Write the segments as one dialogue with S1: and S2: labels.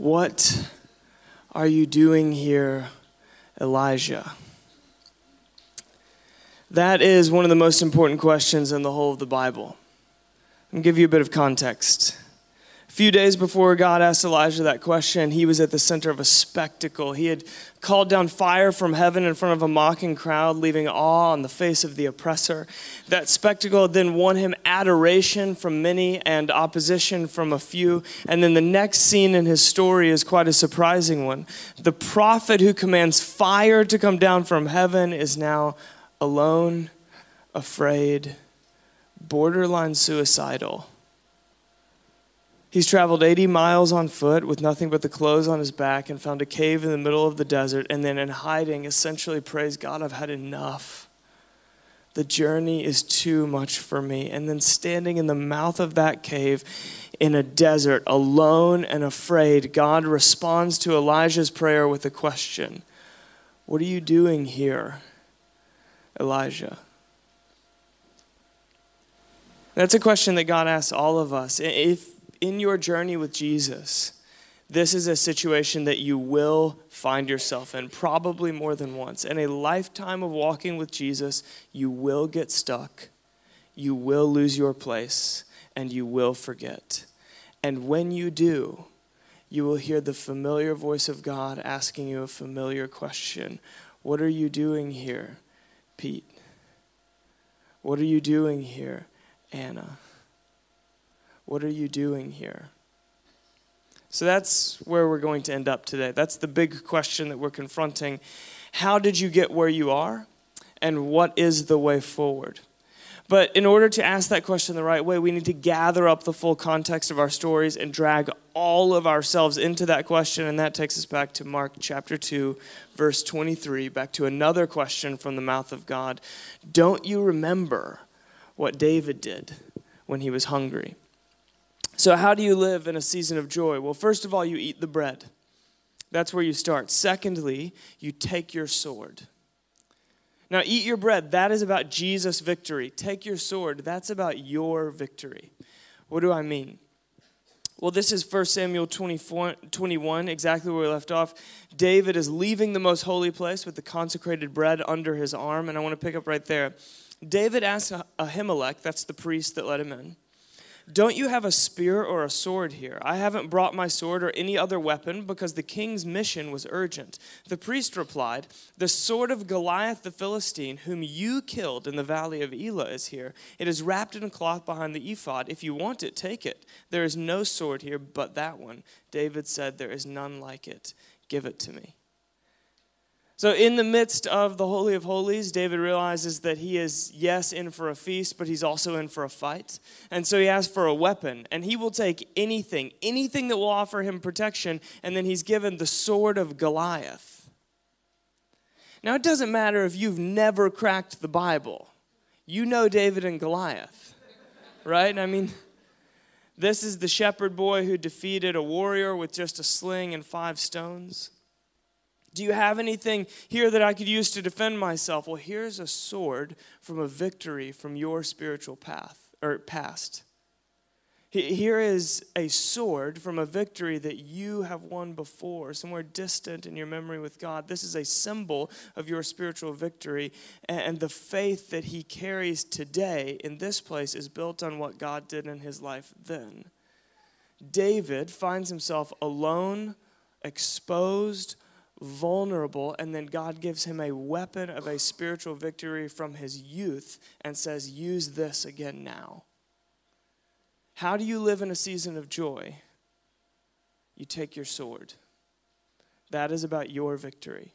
S1: What are you doing here, Elijah? That is one of the most important questions in the whole of the Bible. I'll give you a bit of context. A few days before God asked Elijah that question, he was at the center of a spectacle. He had called down fire from heaven in front of a mocking crowd, leaving awe on the face of the oppressor. That spectacle then won him adoration from many and opposition from a few. And then the next scene in his story is quite a surprising one. The prophet who commands fire to come down from heaven is now alone, afraid, borderline suicidal He's traveled 80 miles on foot with nothing but the clothes on his back and found a cave in the middle of the desert and then in hiding essentially prays God I've had enough. The journey is too much for me. And then standing in the mouth of that cave in a desert, alone and afraid, God responds to Elijah's prayer with a question What are you doing here, Elijah? That's a question that God asks all of us. If in your journey with Jesus, this is a situation that you will find yourself in, probably more than once. In a lifetime of walking with Jesus, you will get stuck, you will lose your place, and you will forget. And when you do, you will hear the familiar voice of God asking you a familiar question What are you doing here, Pete? What are you doing here, Anna? What are you doing here? So that's where we're going to end up today. That's the big question that we're confronting. How did you get where you are? And what is the way forward? But in order to ask that question the right way, we need to gather up the full context of our stories and drag all of ourselves into that question. And that takes us back to Mark chapter 2, verse 23, back to another question from the mouth of God. Don't you remember what David did when he was hungry? So, how do you live in a season of joy? Well, first of all, you eat the bread. That's where you start. Secondly, you take your sword. Now, eat your bread. That is about Jesus' victory. Take your sword. That's about your victory. What do I mean? Well, this is 1 Samuel 24, 21, exactly where we left off. David is leaving the most holy place with the consecrated bread under his arm, and I want to pick up right there. David asks Ahimelech, that's the priest that let him in, don't you have a spear or a sword here? I haven't brought my sword or any other weapon because the king's mission was urgent. The priest replied, The sword of Goliath the Philistine, whom you killed in the valley of Elah, is here. It is wrapped in a cloth behind the ephod. If you want it, take it. There is no sword here but that one. David said, There is none like it. Give it to me. So, in the midst of the Holy of Holies, David realizes that he is, yes, in for a feast, but he's also in for a fight. And so he asks for a weapon, and he will take anything, anything that will offer him protection, and then he's given the sword of Goliath. Now, it doesn't matter if you've never cracked the Bible, you know David and Goliath, right? I mean, this is the shepherd boy who defeated a warrior with just a sling and five stones. Do you have anything here that I could use to defend myself? Well, here's a sword from a victory from your spiritual path or past. Here is a sword from a victory that you have won before, somewhere distant in your memory with God. This is a symbol of your spiritual victory. And the faith that he carries today in this place is built on what God did in his life then. David finds himself alone, exposed, vulnerable, and then God gives him a weapon of a spiritual victory from his youth and says, Use this again now. How do you live in a season of joy? You take your sword. That is about your victory.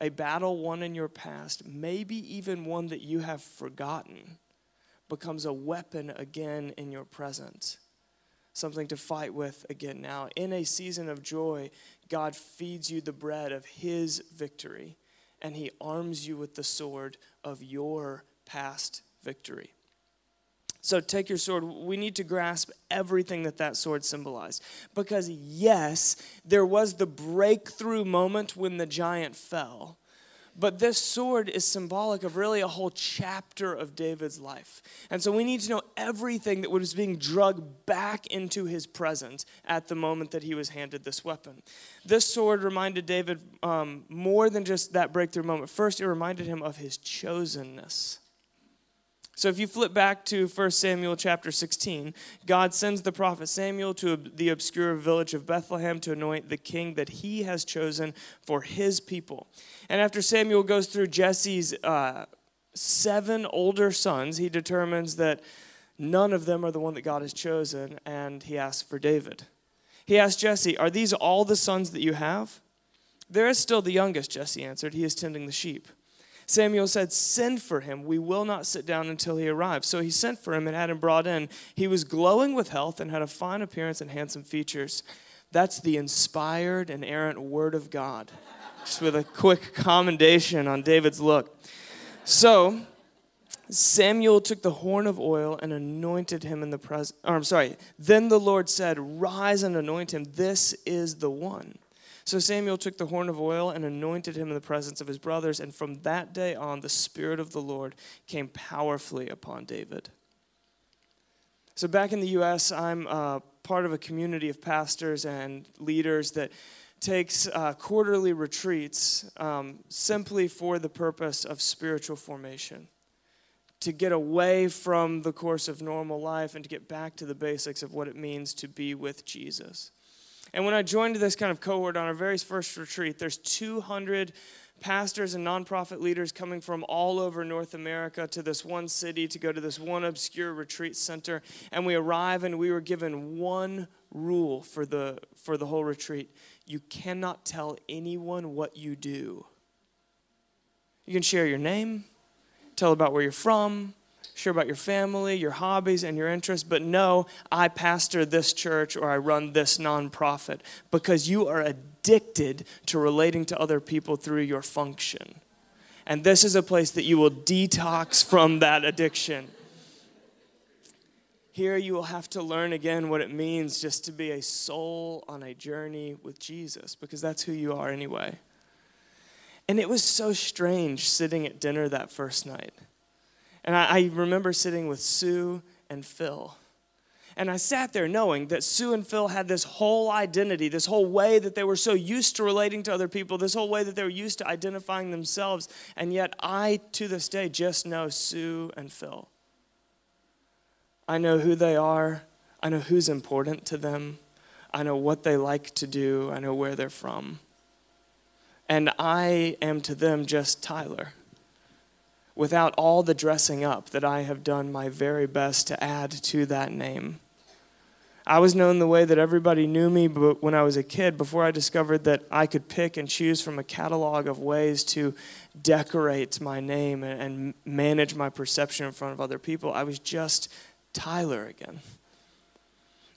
S1: A battle won in your past, maybe even one that you have forgotten, becomes a weapon again in your present something to fight with again now. In a season of joy, God feeds you the bread of His victory, and He arms you with the sword of your past victory. So take your sword. We need to grasp everything that that sword symbolized. Because, yes, there was the breakthrough moment when the giant fell. But this sword is symbolic of really a whole chapter of David's life. And so we need to know everything that was being drugged back into his presence at the moment that he was handed this weapon. This sword reminded David um, more than just that breakthrough moment. First, it reminded him of his chosenness. So if you flip back to 1 Samuel chapter 16, God sends the prophet Samuel to the obscure village of Bethlehem to anoint the king that he has chosen for his people. And after Samuel goes through Jesse's uh, seven older sons, he determines that none of them are the one that God has chosen, and he asks for David. He asks Jesse, Are these all the sons that you have? There is still the youngest, Jesse answered. He is tending the sheep. Samuel said, Send for him. We will not sit down until he arrives. So he sent for him and had him brought in. He was glowing with health and had a fine appearance and handsome features. That's the inspired and errant word of God. Just with a quick commendation on David's look. So Samuel took the horn of oil and anointed him in the presence. I'm sorry. Then the Lord said, Rise and anoint him. This is the one. So Samuel took the horn of oil and anointed him in the presence of his brothers, and from that day on, the Spirit of the Lord came powerfully upon David. So, back in the U.S., I'm uh, part of a community of pastors and leaders that takes uh, quarterly retreats um, simply for the purpose of spiritual formation. To get away from the course of normal life and to get back to the basics of what it means to be with Jesus. And when I joined this kind of cohort on our very first retreat, there's 200 pastors and nonprofit leaders coming from all over North America to this one city to go to this one obscure retreat center. And we arrive and we were given one rule for the, for the whole retreat you cannot tell anyone what you do. You can share your name, tell about where you're from, share about your family, your hobbies, and your interests, but no, I pastor this church or I run this nonprofit because you are addicted to relating to other people through your function. And this is a place that you will detox from that addiction. Here you will have to learn again what it means just to be a soul on a journey with Jesus because that's who you are anyway. And it was so strange sitting at dinner that first night and I, I remember sitting with Sue and Phil. And I sat there knowing that Sue and Phil had this whole identity, this whole way that they were so used to relating to other people, this whole way that they were used to identifying themselves. And yet, I, to this day, just know Sue and Phil. I know who they are, I know who's important to them, I know what they like to do, I know where they're from. And I am to them just Tyler without all the dressing up that I have done my very best to add to that name. I was known the way that everybody knew me but when I was a kid, before I discovered that I could pick and choose from a catalog of ways to decorate my name and manage my perception in front of other people. I was just Tyler again.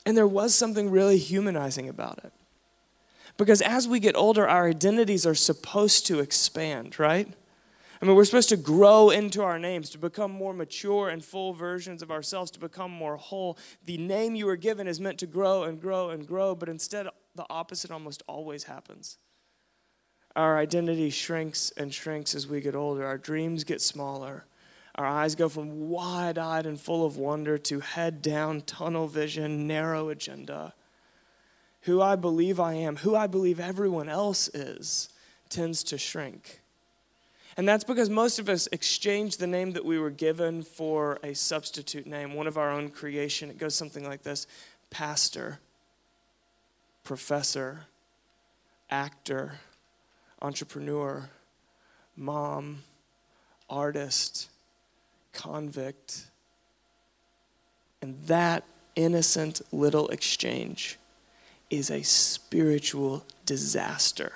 S1: And there was something really humanizing about it. Because as we get older, our identities are supposed to expand, right? I mean, we're supposed to grow into our names, to become more mature and full versions of ourselves, to become more whole. The name you were given is meant to grow and grow and grow, but instead, the opposite almost always happens. Our identity shrinks and shrinks as we get older. Our dreams get smaller. Our eyes go from wide eyed and full of wonder to head down, tunnel vision, narrow agenda. Who I believe I am, who I believe everyone else is, tends to shrink. And that's because most of us exchange the name that we were given for a substitute name, one of our own creation. It goes something like this pastor, professor, actor, entrepreneur, mom, artist, convict. And that innocent little exchange is a spiritual disaster.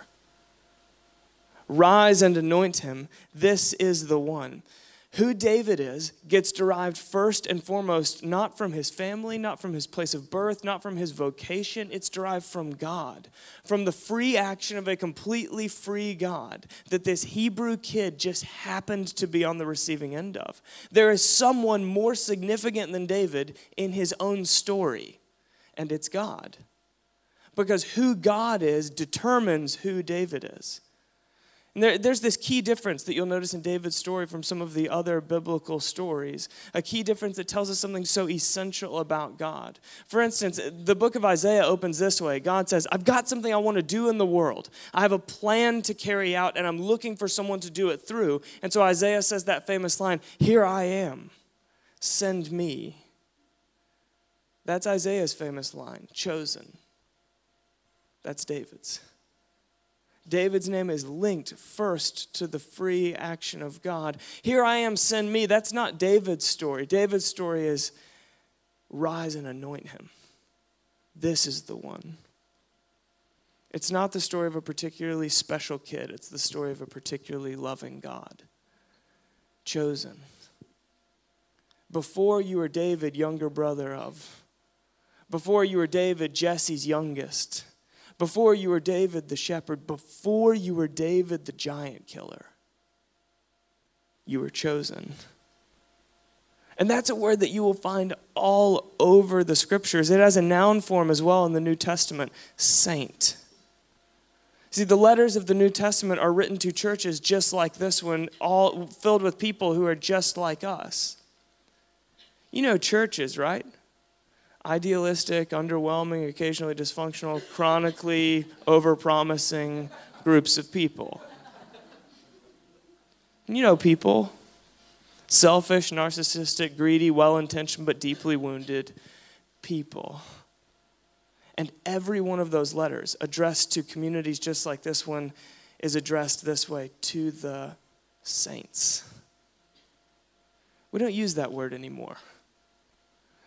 S1: Rise and anoint him. This is the one. Who David is gets derived first and foremost not from his family, not from his place of birth, not from his vocation. It's derived from God, from the free action of a completely free God that this Hebrew kid just happened to be on the receiving end of. There is someone more significant than David in his own story, and it's God. Because who God is determines who David is. And there, there's this key difference that you'll notice in David's story from some of the other biblical stories. A key difference that tells us something so essential about God. For instance, the book of Isaiah opens this way God says, I've got something I want to do in the world. I have a plan to carry out, and I'm looking for someone to do it through. And so Isaiah says that famous line Here I am, send me. That's Isaiah's famous line, chosen. That's David's. David's name is linked first to the free action of God. Here I am, send me. That's not David's story. David's story is rise and anoint him. This is the one. It's not the story of a particularly special kid, it's the story of a particularly loving God. Chosen. Before you were David, younger brother of. Before you were David, Jesse's youngest before you were David the shepherd, before you were David the giant killer, you were chosen. And that's a word that you will find all over the scriptures. It has a noun form as well in the New Testament saint. See, the letters of the New Testament are written to churches just like this one, all filled with people who are just like us. You know churches, right? Idealistic, underwhelming, occasionally dysfunctional, chronically overpromising groups of people. You know, people selfish, narcissistic, greedy, well intentioned, but deeply wounded people. And every one of those letters addressed to communities just like this one is addressed this way to the saints. We don't use that word anymore.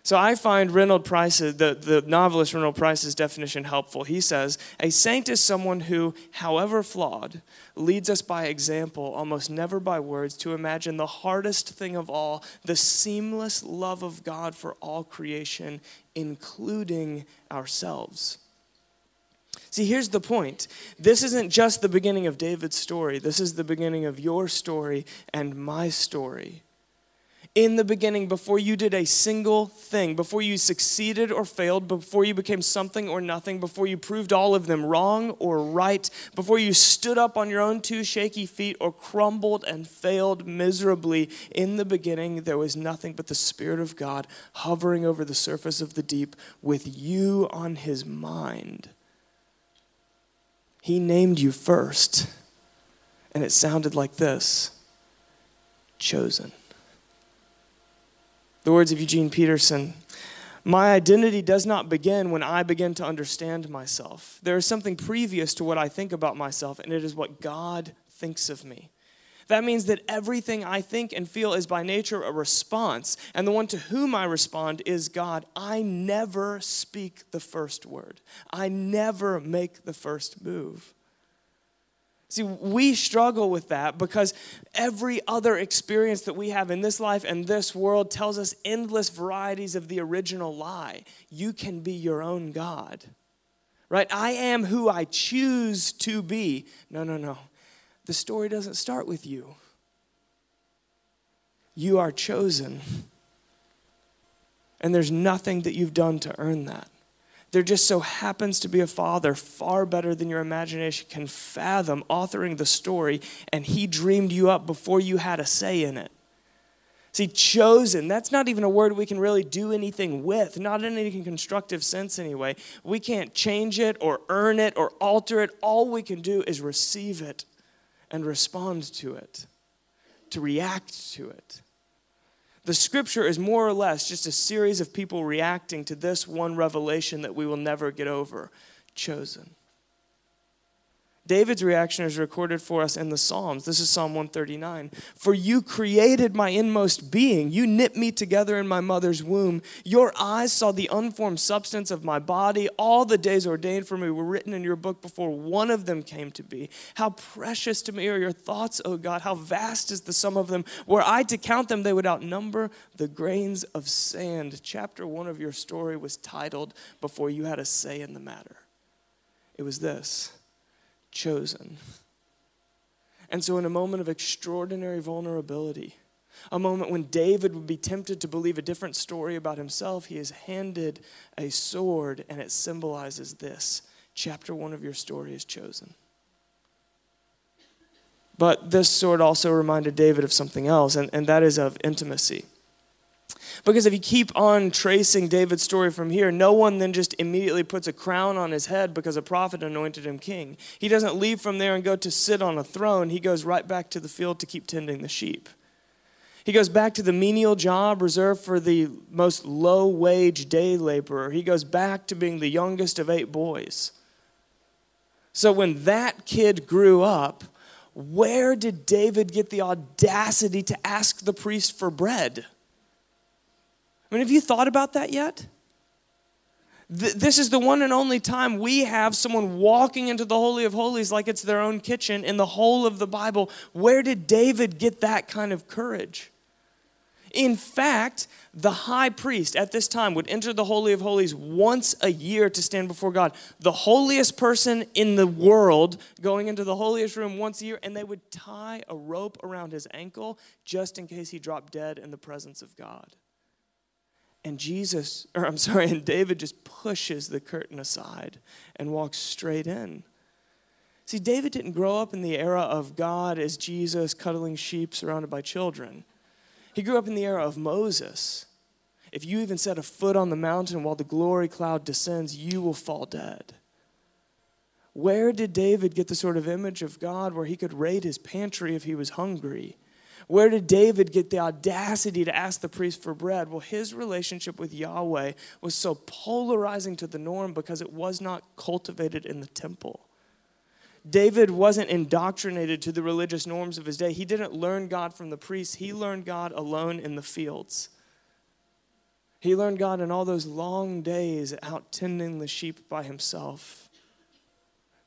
S1: So I find Reynolds Price's, the, the novelist Reynolds Price's definition helpful. He says, A saint is someone who, however flawed, leads us by example, almost never by words, to imagine the hardest thing of all, the seamless love of God for all creation, including ourselves. See, here's the point. This isn't just the beginning of David's story. This is the beginning of your story and my story in the beginning, before you did a single thing, before you succeeded or failed, before you became something or nothing, before you proved all of them wrong or right, before you stood up on your own two shaky feet or crumbled and failed miserably, in the beginning, there was nothing but the Spirit of God hovering over the surface of the deep with you on his mind. He named you first, and it sounded like this chosen. The words of Eugene Peterson My identity does not begin when I begin to understand myself. There is something previous to what I think about myself, and it is what God thinks of me. That means that everything I think and feel is by nature a response, and the one to whom I respond is God. I never speak the first word, I never make the first move. See, we struggle with that because every other experience that we have in this life and this world tells us endless varieties of the original lie. You can be your own God, right? I am who I choose to be. No, no, no. The story doesn't start with you. You are chosen, and there's nothing that you've done to earn that. There just so happens to be a father far better than your imagination can fathom authoring the story, and he dreamed you up before you had a say in it. See, chosen, that's not even a word we can really do anything with, not in any constructive sense anyway. We can't change it or earn it or alter it. All we can do is receive it and respond to it, to react to it. The scripture is more or less just a series of people reacting to this one revelation that we will never get over chosen. David's reaction is recorded for us in the Psalms. This is Psalm 139. For you created my inmost being. You knit me together in my mother's womb. Your eyes saw the unformed substance of my body. All the days ordained for me were written in your book before one of them came to be. How precious to me are your thoughts, O God. How vast is the sum of them. Were I to count them, they would outnumber the grains of sand. Chapter one of your story was titled Before You Had a Say in the Matter. It was this chosen. And so, in a moment of extraordinary vulnerability, a moment when David would be tempted to believe a different story about himself, he is handed a sword, and it symbolizes this. Chapter one of your story is chosen. But this sword also reminded David of something else, and, and that is of intimacy. Because if you keep on tracing David's story from here, no one then just immediately puts a crown on his head because a prophet anointed him king. He doesn't leave from there and go to sit on a throne. He goes right back to the field to keep tending the sheep. He goes back to the menial job reserved for the most low wage day laborer. He goes back to being the youngest of eight boys. So when that kid grew up, where did David get the audacity to ask the priest for bread? Mean, have you thought about that yet? This is the one and only time we have someone walking into the Holy of Holies like it's their own kitchen in the whole of the Bible. Where did David get that kind of courage? In fact, the high priest at this time would enter the Holy of Holies once a year to stand before God. The holiest person in the world going into the holiest room once a year, and they would tie a rope around his ankle just in case he dropped dead in the presence of God. And Jesus, or I'm sorry, and David just pushes the curtain aside and walks straight in. See, David didn't grow up in the era of God as Jesus cuddling sheep surrounded by children. He grew up in the era of Moses. If you even set a foot on the mountain while the glory cloud descends, you will fall dead. Where did David get the sort of image of God where he could raid his pantry if he was hungry? Where did David get the audacity to ask the priest for bread? Well, his relationship with Yahweh was so polarizing to the norm because it was not cultivated in the temple. David wasn't indoctrinated to the religious norms of his day. He didn't learn God from the priests, he learned God alone in the fields. He learned God in all those long days out tending the sheep by himself.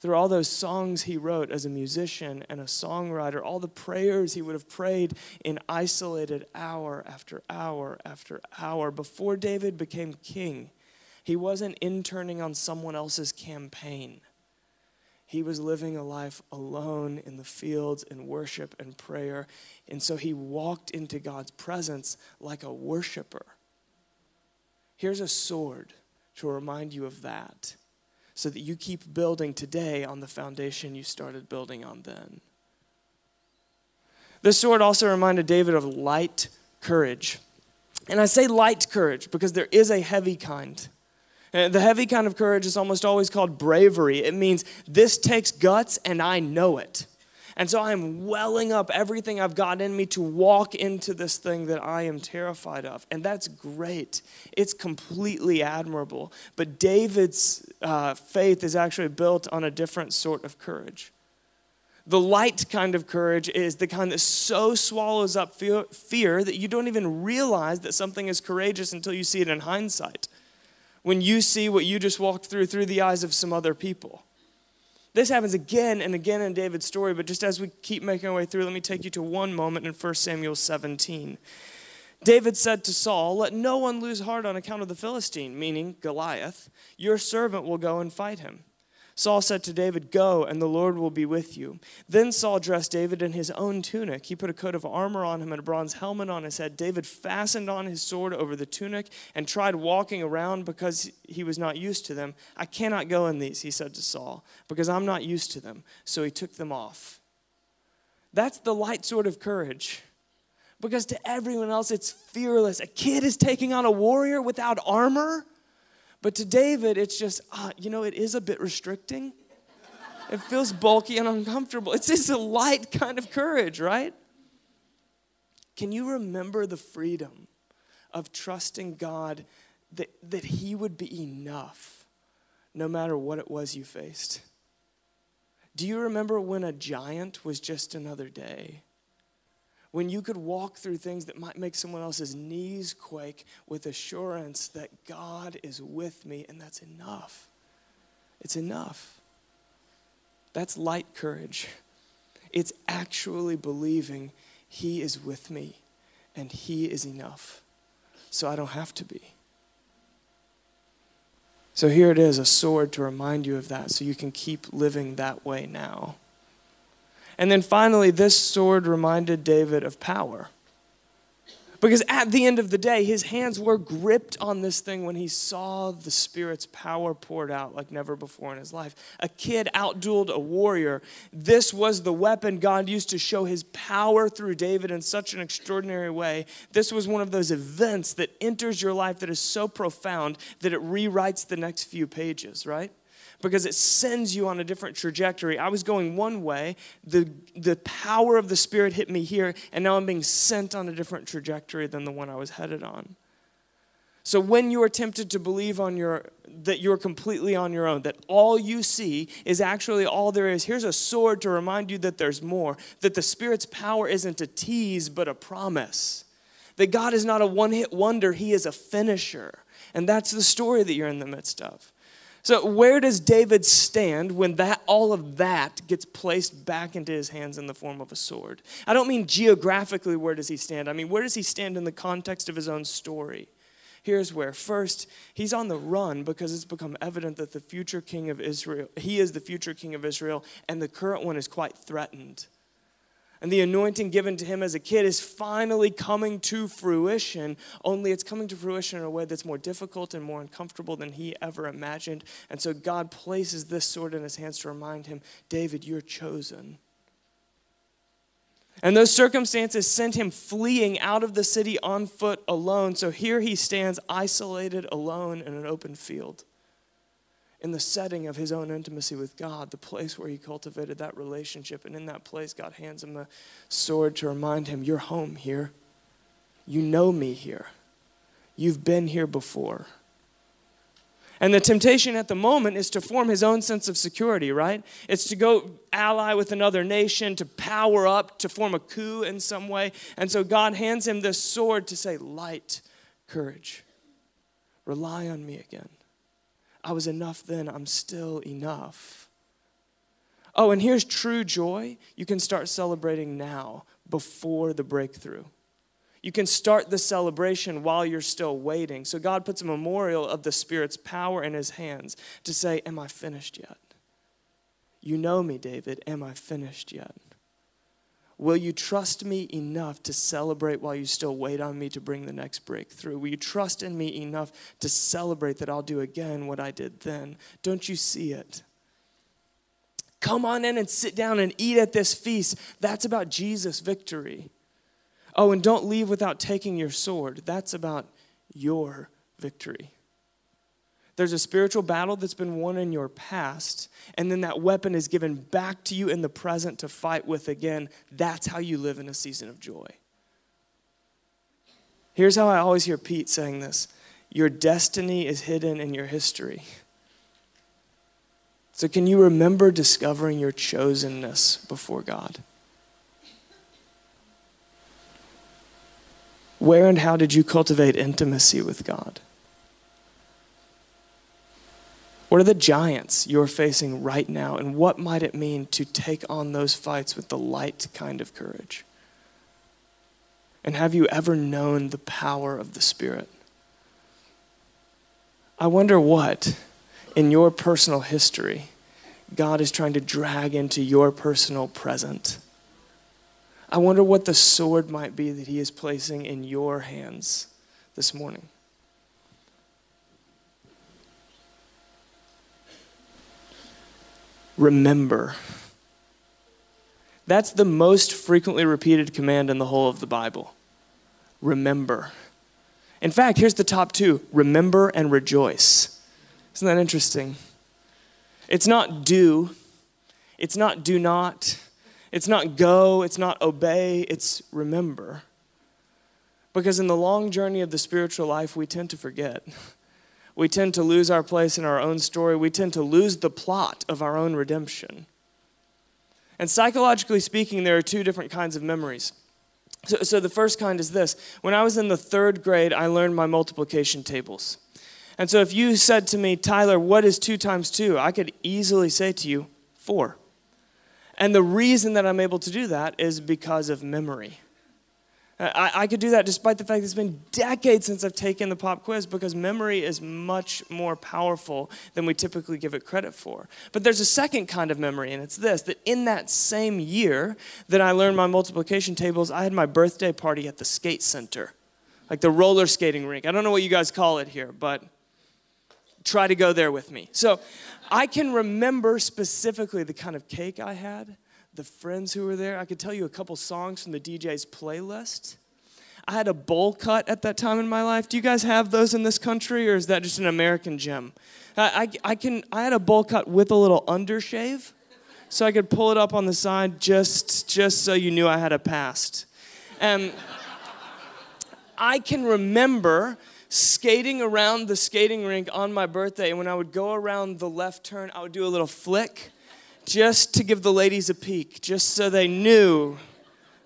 S1: Through all those songs he wrote as a musician and a songwriter, all the prayers he would have prayed in isolated hour after hour after hour before David became king. He wasn't interning on someone else's campaign. He was living a life alone in the fields in worship and prayer. And so he walked into God's presence like a worshiper. Here's a sword to remind you of that so that you keep building today on the foundation you started building on then. This sword also reminded David of light courage. And I say light courage because there is a heavy kind. Uh, the heavy kind of courage is almost always called bravery. It means this takes guts and I know it. And so I'm welling up everything I've got in me to walk into this thing that I am terrified of. And that's great. It's completely admirable. But David's uh, faith is actually built on a different sort of courage. The light kind of courage is the kind that so swallows up fear, fear that you don't even realize that something is courageous until you see it in hindsight when you see what you just walked through through the eyes of some other people. This happens again and again in David's story, but just as we keep making our way through, let me take you to one moment in 1 Samuel 17. David said to Saul, Let no one lose heart on account of the Philistine, meaning Goliath. Your servant will go and fight him. Saul said to David, Go, and the Lord will be with you. Then Saul dressed David in his own tunic. He put a coat of armor on him and a bronze helmet on his head. David fastened on his sword over the tunic and tried walking around because he was not used to them. I cannot go in these, he said to Saul, because I'm not used to them. So he took them off. That's the light sort of courage. Because to everyone else, it's fearless. A kid is taking on a warrior without armor. But to David, it's just, uh, you know, it is a bit restricting. It feels bulky and uncomfortable. It's just a light kind of courage, right? Can you remember the freedom of trusting God that, that He would be enough no matter what it was you faced? Do you remember when a giant was just another day? When you could walk through things that might make someone else's knees quake with assurance that God is with me and that's enough. It's enough. That's light courage. It's actually believing He is with me and He is enough. So I don't have to be. So here it is a sword to remind you of that so you can keep living that way now. And then finally, this sword reminded David of power. Because at the end of the day, his hands were gripped on this thing when he saw the Spirit's power poured out like never before in his life. A kid outdueled a warrior. This was the weapon God used to show his power through David in such an extraordinary way. This was one of those events that enters your life that is so profound that it rewrites the next few pages, right? Because it sends you on a different trajectory. I was going one way, the, the power of the Spirit hit me here, and now I'm being sent on a different trajectory than the one I was headed on. So when you are tempted to believe on your that you're completely on your own, that all you see is actually all there is, here's a sword to remind you that there's more, that the Spirit's power isn't a tease but a promise. That God is not a one-hit wonder, he is a finisher. And that's the story that you're in the midst of. So where does David stand when that all of that gets placed back into his hands in the form of a sword? I don't mean geographically where does he stand? I mean where does he stand in the context of his own story? Here's where. First, he's on the run because it's become evident that the future king of Israel, he is the future king of Israel, and the current one is quite threatened. And the anointing given to him as a kid is finally coming to fruition, only it's coming to fruition in a way that's more difficult and more uncomfortable than he ever imagined. And so God places this sword in his hands to remind him David, you're chosen. And those circumstances sent him fleeing out of the city on foot alone. So here he stands isolated, alone in an open field in the setting of his own intimacy with God, the place where he cultivated that relationship. And in that place, God hands him the sword to remind him, You're home here. You know me here. You've been here before. And the temptation at the moment is to form his own sense of security, right? It's to go ally with another nation, to power up, to form a coup in some way. And so God hands him this sword to say, Light, courage, rely on me again. I was enough then, I'm still enough. Oh, and here's true joy. You can start celebrating now before the breakthrough. You can start the celebration while you're still waiting. So God puts a memorial of the Spirit's power in his hands to say, Am I finished yet? You know me, David. Am I finished yet? Will you trust me enough to celebrate while you still wait on me to bring the next breakthrough? Will you trust in me enough to celebrate that I'll do again what I did then? Don't you see it? Come on in and sit down and eat at this feast. That's about Jesus' victory. Oh, and don't leave without taking your sword. That's about your victory. There's a spiritual battle that's been won in your past, and then that weapon is given back to you in the present to fight with again. That's how you live in a season of joy. Here's how I always hear Pete saying this Your destiny is hidden in your history. So, can you remember discovering your chosenness before God? Where and how did you cultivate intimacy with God? What are the giants you're facing right now, and what might it mean to take on those fights with the light kind of courage? And have you ever known the power of the Spirit? I wonder what, in your personal history, God is trying to drag into your personal present. I wonder what the sword might be that He is placing in your hands this morning. Remember. That's the most frequently repeated command in the whole of the Bible. Remember. In fact, here's the top two remember and rejoice. Isn't that interesting? It's not do, it's not do not, it's not go, it's not obey, it's remember. Because in the long journey of the spiritual life, we tend to forget. We tend to lose our place in our own story. We tend to lose the plot of our own redemption. And psychologically speaking, there are two different kinds of memories. So, so, the first kind is this when I was in the third grade, I learned my multiplication tables. And so if you said to me, Tyler, what is two times two? I could easily say to you, four. And the reason that I'm able to do that is because of memory. I, I could do that despite the fact it's been decades since I've taken the pop quiz because memory is much more powerful than we typically give it credit for. But there's a second kind of memory, and it's this that in that same year that I learned my multiplication tables, I had my birthday party at the skate center. like the roller skating rink. I don't know what you guys call it here, but try to go there with me. So I can remember specifically the kind of cake I had, the friends who were there. I could tell you a couple songs from the DJ's playlist. I had a bowl cut at that time in my life. Do you guys have those in this country, or is that just an American gem? I, I, I can. I had a bowl cut with a little undershave, so I could pull it up on the side just just so you knew I had a past. And I can remember skating around the skating rink on my birthday, and when I would go around the left turn, I would do a little flick just to give the ladies a peek, just so they knew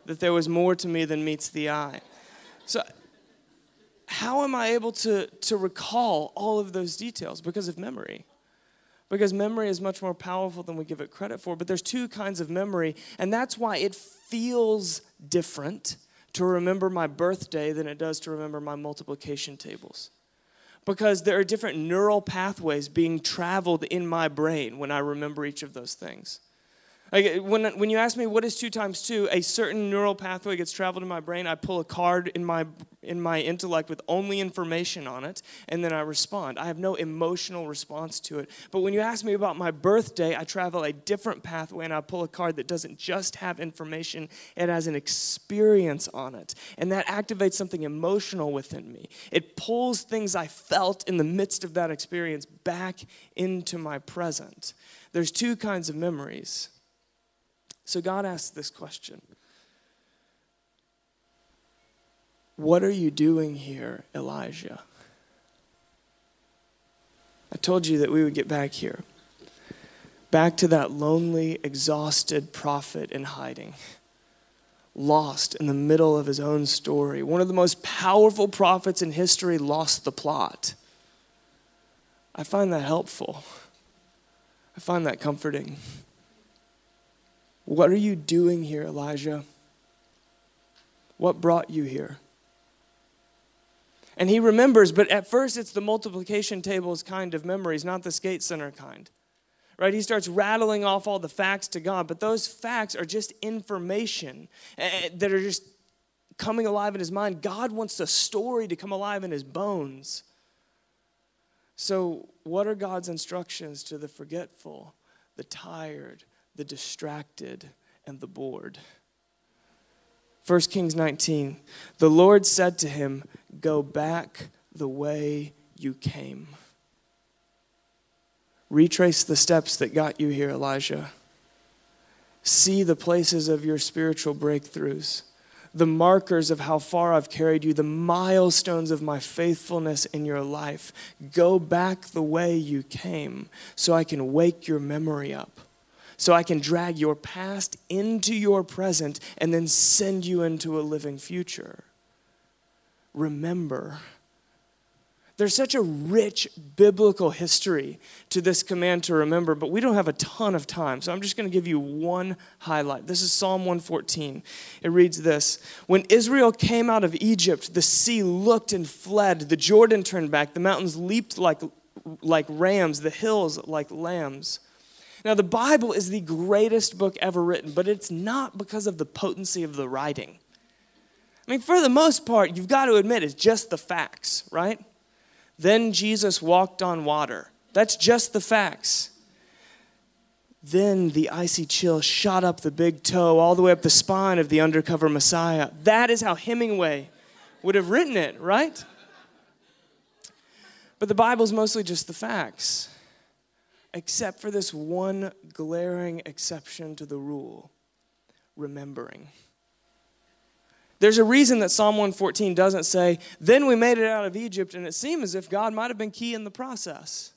S1: that there was more to me than meets the eye. So, how am I able to, to recall all of those details? Because of memory. Because memory is much more powerful than we give it credit for. But there's two kinds of memory, and that's why it feels different to remember my birthday than it does to remember my multiplication tables. Because there are different neural pathways being traveled in my brain when I remember each of those things. Like when, when you ask me what is two times two, a certain neural pathway gets traveled in my brain. I pull a card in my in my intellect with only information on it, and then I respond. I have no emotional response to it. But when you ask me about my birthday, I travel a different pathway and I pull a card that doesn't just have information, it has an experience on it. And that activates something emotional within me. It pulls things I felt in the midst of that experience back into my present. There's two kinds of memories. So God asked this question What are you doing here, Elijah? I told you that we would get back here. Back to that lonely, exhausted prophet in hiding, lost in the middle of his own story. One of the most powerful prophets in history lost the plot. I find that helpful. I find that comforting. What are you doing here, Elijah? What brought you here? And he remembers, but at first it's the multiplication tables kind of memories, not the skate center kind. Right? He starts rattling off all the facts to God, but those facts are just information eh, eh, that are just coming alive in his mind. God wants a story to come alive in his bones. So, what are God's instructions to the forgetful, the tired, the distracted, and the bored. 1 Kings 19 The Lord said to him, Go back the way you came. Retrace the steps that got you here, Elijah. See the places of your spiritual breakthroughs, the markers of how far I've carried you, the milestones of my faithfulness in your life. Go back the way you came so I can wake your memory up so I can drag your past into your present and then send you into a living future. Remember. There's such a rich biblical history to this command to remember, but we don't have a ton of time. So I'm just going to give you one highlight. This is Psalm 114. It reads this When Israel came out of Egypt, the sea looked and fled, the Jordan turned back, the mountains leaped like, like rams, the hills like lambs. Now, the Bible is the greatest book ever written, but it's not because of the potency of the writing. I mean, for the most part, you've got to admit it's just the facts, right? Then Jesus walked on water. That's just the facts. Then the icy chill shot up the big toe, all the way up the spine of the undercover Messiah. That is how Hemingway would have written it, right? But the Bible's mostly just the facts except for this one glaring exception to the rule remembering. There's a reason that Psalm 114 doesn't say, Then we made it out of Egypt, and it seemed as if God might have been key in the process.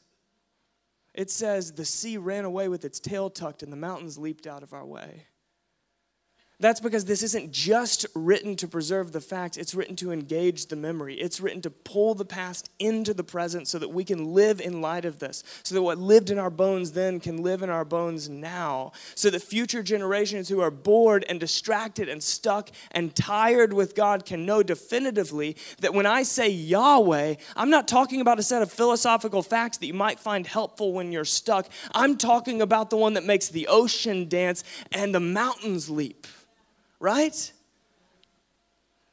S1: It says, The sea ran away with its tail tucked, and the mountains leaped out of our way. That's because this isn't just written to preserve the facts, it's written to engage the memory. It's written to pull the past into the present so that we can live in light of this. So that what lived in our bones then can live in our bones now. So that future generations who are bored and distracted and stuck and tired with God can know definitively that when I say Yahweh, I'm not talking about a set of philosophical facts that you might find helpful when you're stuck. I'm talking about the one that makes the ocean dance and the mountains leap right?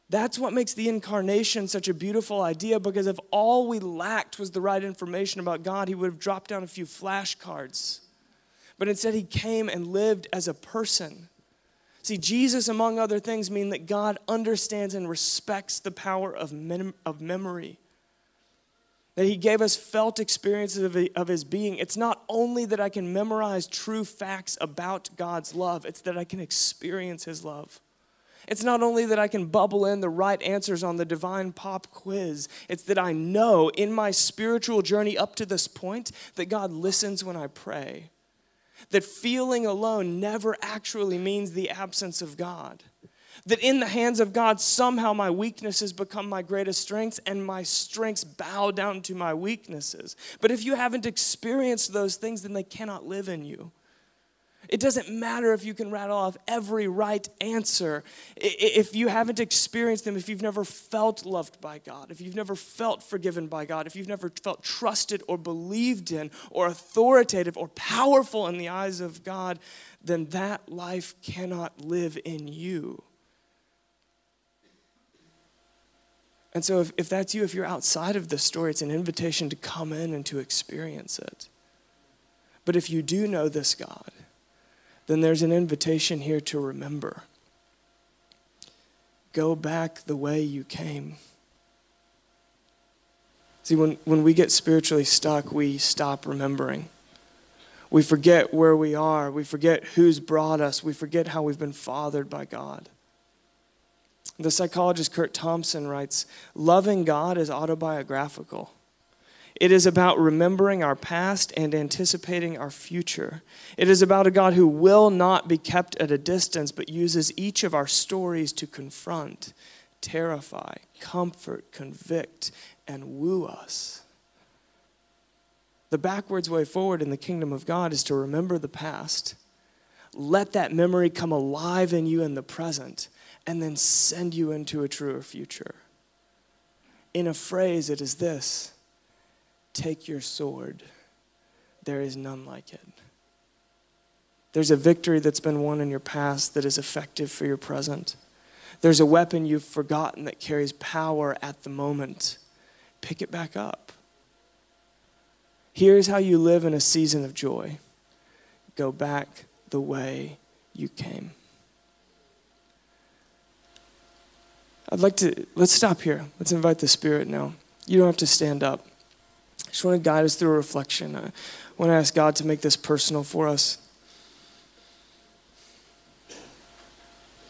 S1: That's what makes the incarnation such a beautiful idea because if all we lacked was the right information about God, He would have dropped down a few flashcards. But instead, He came and lived as a person. See, Jesus, among other things, mean that God understands and respects the power of, mem- of memory. That He gave us felt experiences of, His being. It's not only that I can memorize true facts about God's love, it's that I can experience His love. It's not only that I can bubble in the right answers on the divine pop quiz, it's that I know in my spiritual journey up to this point that God listens when I pray. That feeling alone never actually means the absence of God. That in the hands of God, somehow my weaknesses become my greatest strengths and my strengths bow down to my weaknesses. But if you haven't experienced those things, then they cannot live in you. It doesn't matter if you can rattle off every right answer. If you haven't experienced them, if you've never felt loved by God, if you've never felt forgiven by God, if you've never felt trusted or believed in or authoritative or powerful in the eyes of God, then that life cannot live in you. And so, if, if that's you, if you're outside of this story, it's an invitation to come in and to experience it. But if you do know this God, then there's an invitation here to remember. Go back the way you came. See, when, when we get spiritually stuck, we stop remembering. We forget where we are. We forget who's brought us. We forget how we've been fathered by God. The psychologist Curt Thompson writes Loving God is autobiographical. It is about remembering our past and anticipating our future. It is about a God who will not be kept at a distance, but uses each of our stories to confront, terrify, comfort, convict, and woo us. The backwards way forward in the kingdom of God is to remember the past, let that memory come alive in you in the present, and then send you into a truer future. In a phrase, it is this Take your sword. There is none like it. There's a victory that's been won in your past that is effective for your present. There's a weapon you've forgotten that carries power at the moment. Pick it back up. Here's how you live in a season of joy go back the way you came. I'd like to, let's stop here. Let's invite the Spirit now. You don't have to stand up. I just want to guide us through a reflection. I want to ask God to make this personal for us.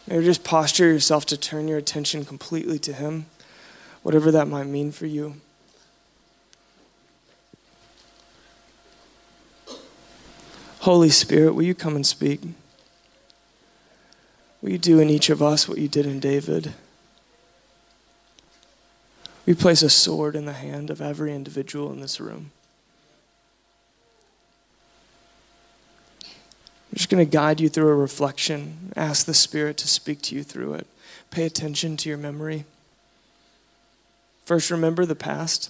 S1: Maybe just posture yourself to turn your attention completely to Him, whatever that might mean for you. Holy Spirit, will you come and speak? Will you do in each of us what you did in David? We place a sword in the hand of every individual in this room. I'm just going to guide you through a reflection. Ask the Spirit to speak to you through it. Pay attention to your memory. First, remember the past.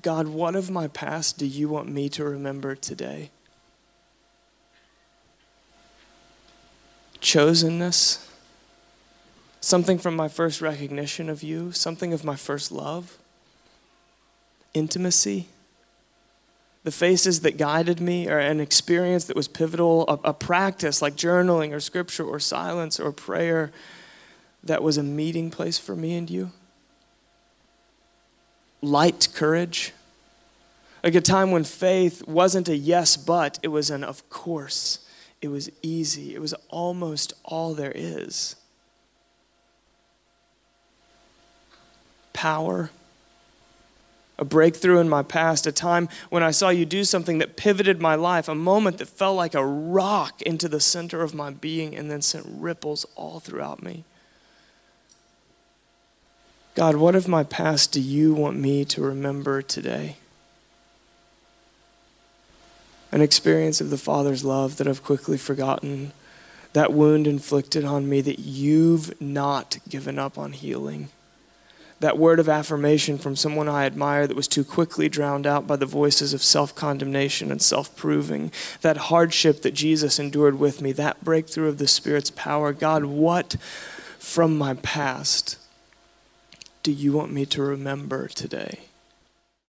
S1: God, what of my past do you want me to remember today? Chosenness something from my first recognition of you, something of my first love, intimacy. The faces that guided me, or an experience that was pivotal, a, a practice like journaling or scripture or silence or prayer that was a meeting place for me and you. Light courage. Like a time when faith wasn't a yes, but, it was an of course. It was easy. It was almost all there is. Power, a breakthrough in my past, a time when I saw you do something that pivoted my life, a moment that fell like a rock into the center of my being and then sent ripples all throughout me. God, what of my past do you want me to remember today? An experience of the Father's love that I've quickly forgotten, that wound inflicted on me that you've not given up on healing that word of affirmation from someone I admire that was too quickly drowned out by the voices of self condemnation and self proving, that hardship that Jesus endured with me, that breakthrough of the Spirit's power. God, what from my past do you want me to remember today?